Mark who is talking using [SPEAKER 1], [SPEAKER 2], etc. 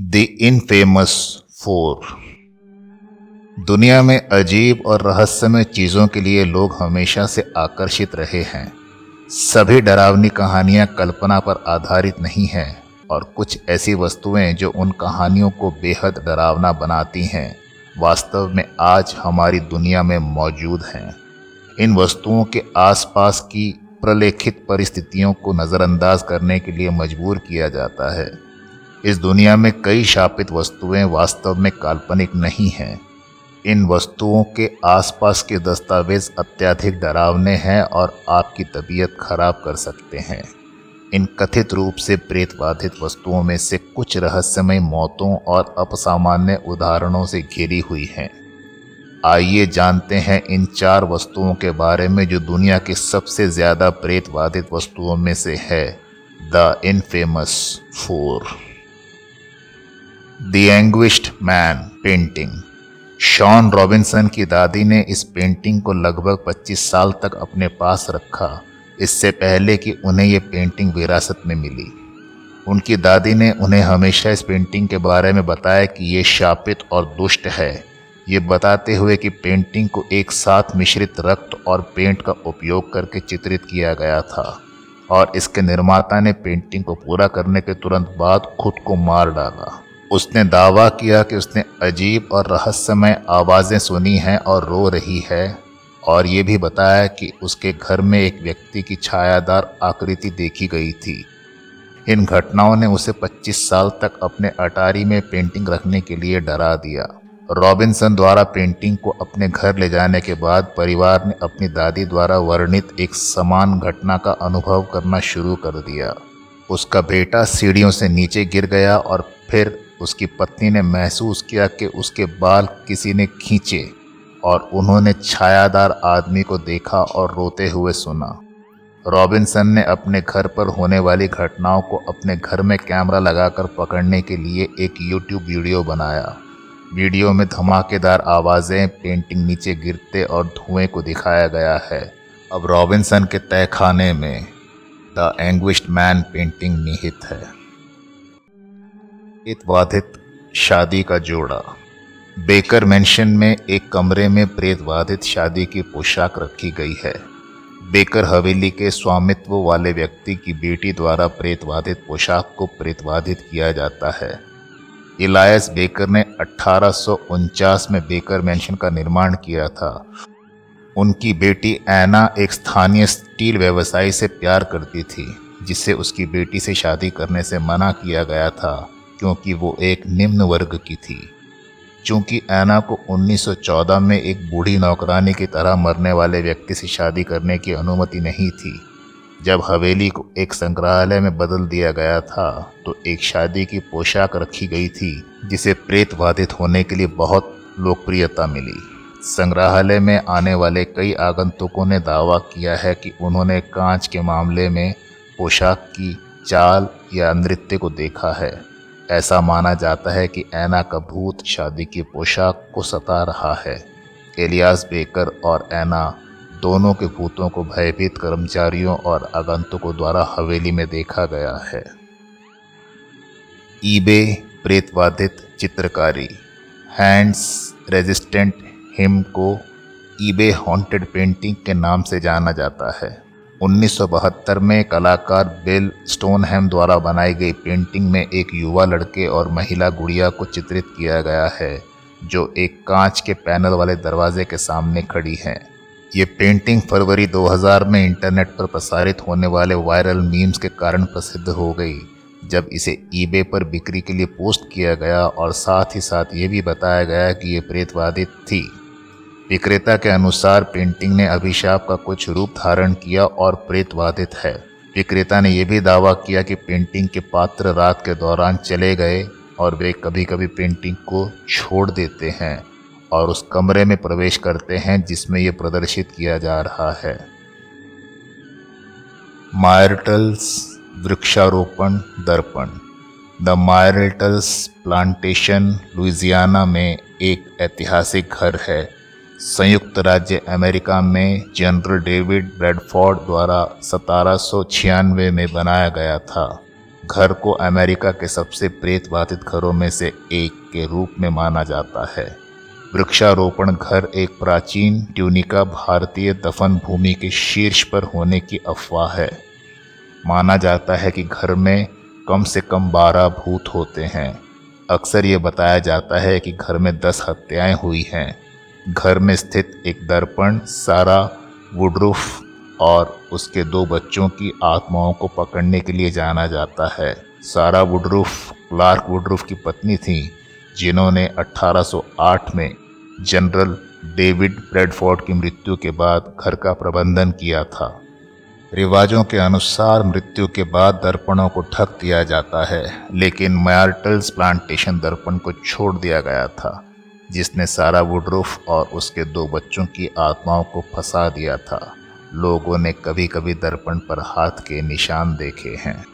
[SPEAKER 1] The infamous four दुनिया में अजीब और रहस्यमय चीज़ों के लिए लोग हमेशा से आकर्षित रहे हैं। सभी डरावनी कहानियाँ कल्पना पर आधारित नहीं हैं और कुछ ऐसी वस्तुएँ जो उन कहानियों को बेहद डरावना बनाती हैं, वास्तव में आज हमारी दुनिया में मौजूद हैं। इन वस्तुओं के आसपास की प्रलेखित परिस्थितियों को नज़रअंदाज करने के लिए मजबूर किया जाता है। इस दुनिया में कई शापित वस्तुएँ वास्तव में काल्पनिक नहीं हैं। इन वस्तुओं के आसपास के दस्तावेज़ अत्यधिक डरावने हैं और आपकी तबीयत खराब कर सकते हैं। इन कथित रूप से प्रेतबाधित वस्तुओं में से कुछ रहस्यमय मौतों और अपसामान्य उदाहरणों से घिरी हुई हैं। आइए जानते हैं इन चार वस्तुओं के बारे में जो दुनिया की सबसे ज़्यादा प्रेतबाधित वस्तुओं में से है। The infamous four. The anguished man painting Shaun Robinson की दादी ने इस पेंटिंग को लगभग 25 साल तक अपने पास रखा। इससे पहले कि उन्हें ये पेंटिंग विरासत में मिली। उनकी दादी ने उन्हें हमेशा इस पेंटिंग के बारे में बताया कि ये शापित और दुष्ट है। ये बताते हुए कि पेंटिंग को एक साथ मिश्रित रक्त और पेंट का उपयोग करके चित्रित किया गया था। और इसके निर्माता ने पेंटिंग को पूरा करने के तुरंत बाद खुद को मार डाला। उसने दावा किया कि उसने अजीब और रहस्यमय आवाज़ें सुनी हैं और रो रही है, और ये भी बताया कि उसके घर में एक व्यक्ति की छायादार आकृति देखी गई थी। इन घटनाओं ने उसे 25 साल तक अपने अटारी में पेंटिंग रखने के लिए डरा दिया। रॉबिन्सन द्वारा पेंटिंग को अपने घर ले जाने के बाद परिवार ने अपनी दादी द्वारा वर्णित एक समान घटना का अनुभव करना शुरू कर दिया। उसका बेटा सीढ़ियों से नीचे गिर गया और फिर उसकी पत्नी ने महसूस किया कि उसके बाल किसी ने खींचे और उन्होंने छायादार आदमी को देखा और रोते हुए सुना। रॉबिन्सन ने अपने घर पर होने वाली घटनाओं को अपने घर में कैमरा लगाकर पकड़ने के लिए एक यूट्यूब वीडियो बनाया। वीडियो में धमाकेदार आवाज़ें, पेंटिंग नीचे गिरते और धुएँ को दिखाया गया है। अब रॉबिन्सन के तहखाने में, द एंग्विश्ड मैन पेंटिंग निहित है। प्रेतवाधित शादी का जोड़ा। बेकर मेंशन में एक कमरे में प्रेतवाधित शादी की पोशाक रखी गई है। बेकर हवेली के स्वामित्व वाले व्यक्ति की बेटी द्वारा प्रेतवाधित पोशाक को प्रेतवाधित किया जाता है। इलायस बेकर ने उनचास में बेकर मेंशन का निर्माण किया था। उनकी बेटी ऐना एक स्थानीय स्टील व्यवसायी से प्यार करती थी जिसे उसकी बेटी से शादी करने से मना किया गया था। क्योंकि वो एक निम्न वर्ग की थी। चूँकि ऐना को 1914 में एक बूढ़ी नौकरानी की तरह मरने वाले व्यक्ति से शादी करने की अनुमति नहीं थी, जब हवेली को एक संग्रहालय में बदल दिया गया था तो एक शादी की पोशाक रखी गई थी, जिसे प्रेत बाधित होने के लिए बहुत लोकप्रियता मिली। संग्रहालय में आने वाले कई आगंतुकों ने दावा किया है कि उन्होंने कांच के मामले में पोशाक की चाल या नृत्य को देखा है। ऐसा माना जाता है कि ऐना का भूत शादी की पोशाक को सता रहा है। एलियास बेकर और ऐना दोनों के भूतों को भयभीत कर्मचारियों और आगंतुकों द्वारा हवेली में देखा गया है। ईबे प्रेतवादित चित्रकारी, हैंड्स रेजिस्टेंट हिम को ईबे हॉन्टेड पेंटिंग के नाम से जाना जाता है। 1972 में कलाकार बिल स्टोनहैम द्वारा बनाई गई पेंटिंग में एक युवा लड़के और महिला गुड़िया को चित्रित किया गया है, जो एक कांच के पैनल वाले दरवाजे के सामने खड़ी है। ये पेंटिंग फरवरी 2000 में इंटरनेट पर प्रसारित होने वाले वायरल मीम्स के कारण प्रसिद्ध हो गई, जब इसे ईबे पर बिक्री के लिए पोस्ट किया गया और साथ ही साथ ये भी बताया गया कि ये प्रेतवादित थी। विक्रेता के अनुसार पेंटिंग ने अभिशाप का कुछ रूप धारण किया और प्रेतवादित है। विक्रेता ने यह भी दावा किया कि पेंटिंग के पात्र रात के दौरान चले गए और वे कभी कभी पेंटिंग को छोड़ देते हैं और उस कमरे में प्रवेश करते हैं जिसमें यह प्रदर्शित किया जा रहा है। मायरटल्स वृक्षारोपण दर्पण। द मायरटल्स प्लांटेशन लुइजियाना में एक ऐतिहासिक घर है। संयुक्त राज्य अमेरिका में जनरल डेविड ब्रेडफोर्ड द्वारा सतारह में बनाया गया था। घर को अमेरिका के सबसे प्रेत बाधित घरों में से एक के रूप में माना जाता है। वृक्षारोपण घर एक प्राचीन ट्यूनिका भारतीय दफन भूमि के शीर्ष पर होने की अफवाह है। माना जाता है कि घर में कम से कम बारह भूत होते हैं। अक्सर ये बताया जाता है कि घर में दस हत्याएँ हुई हैं। घर में स्थित एक दर्पण, सारा, वुडरूफ और उसके दो बच्चों की आत्माओं को पकड़ने के लिए जाना जाता है। सारा वुडरूफ, क्लार्क वुडरूफ की पत्नी थी, जिन्होंने 1808 में जनरल डेविड ब्रेडफोर्ड की मृत्यु के बाद घर का प्रबंधन किया था। रिवाजों के अनुसार मृत्यु के बाद दर्पणों को ढक दिया जाता है, लेकिन मार्टल्स प्लांटेशन दर्पण को छोड़ दिया गया था। जिसने सारा वुडरूफ और उसके दो बच्चों की आत्माओं को फंसा दिया था। लोगों ने कभी कभी दर्पण पर हाथ के निशान देखे हैं।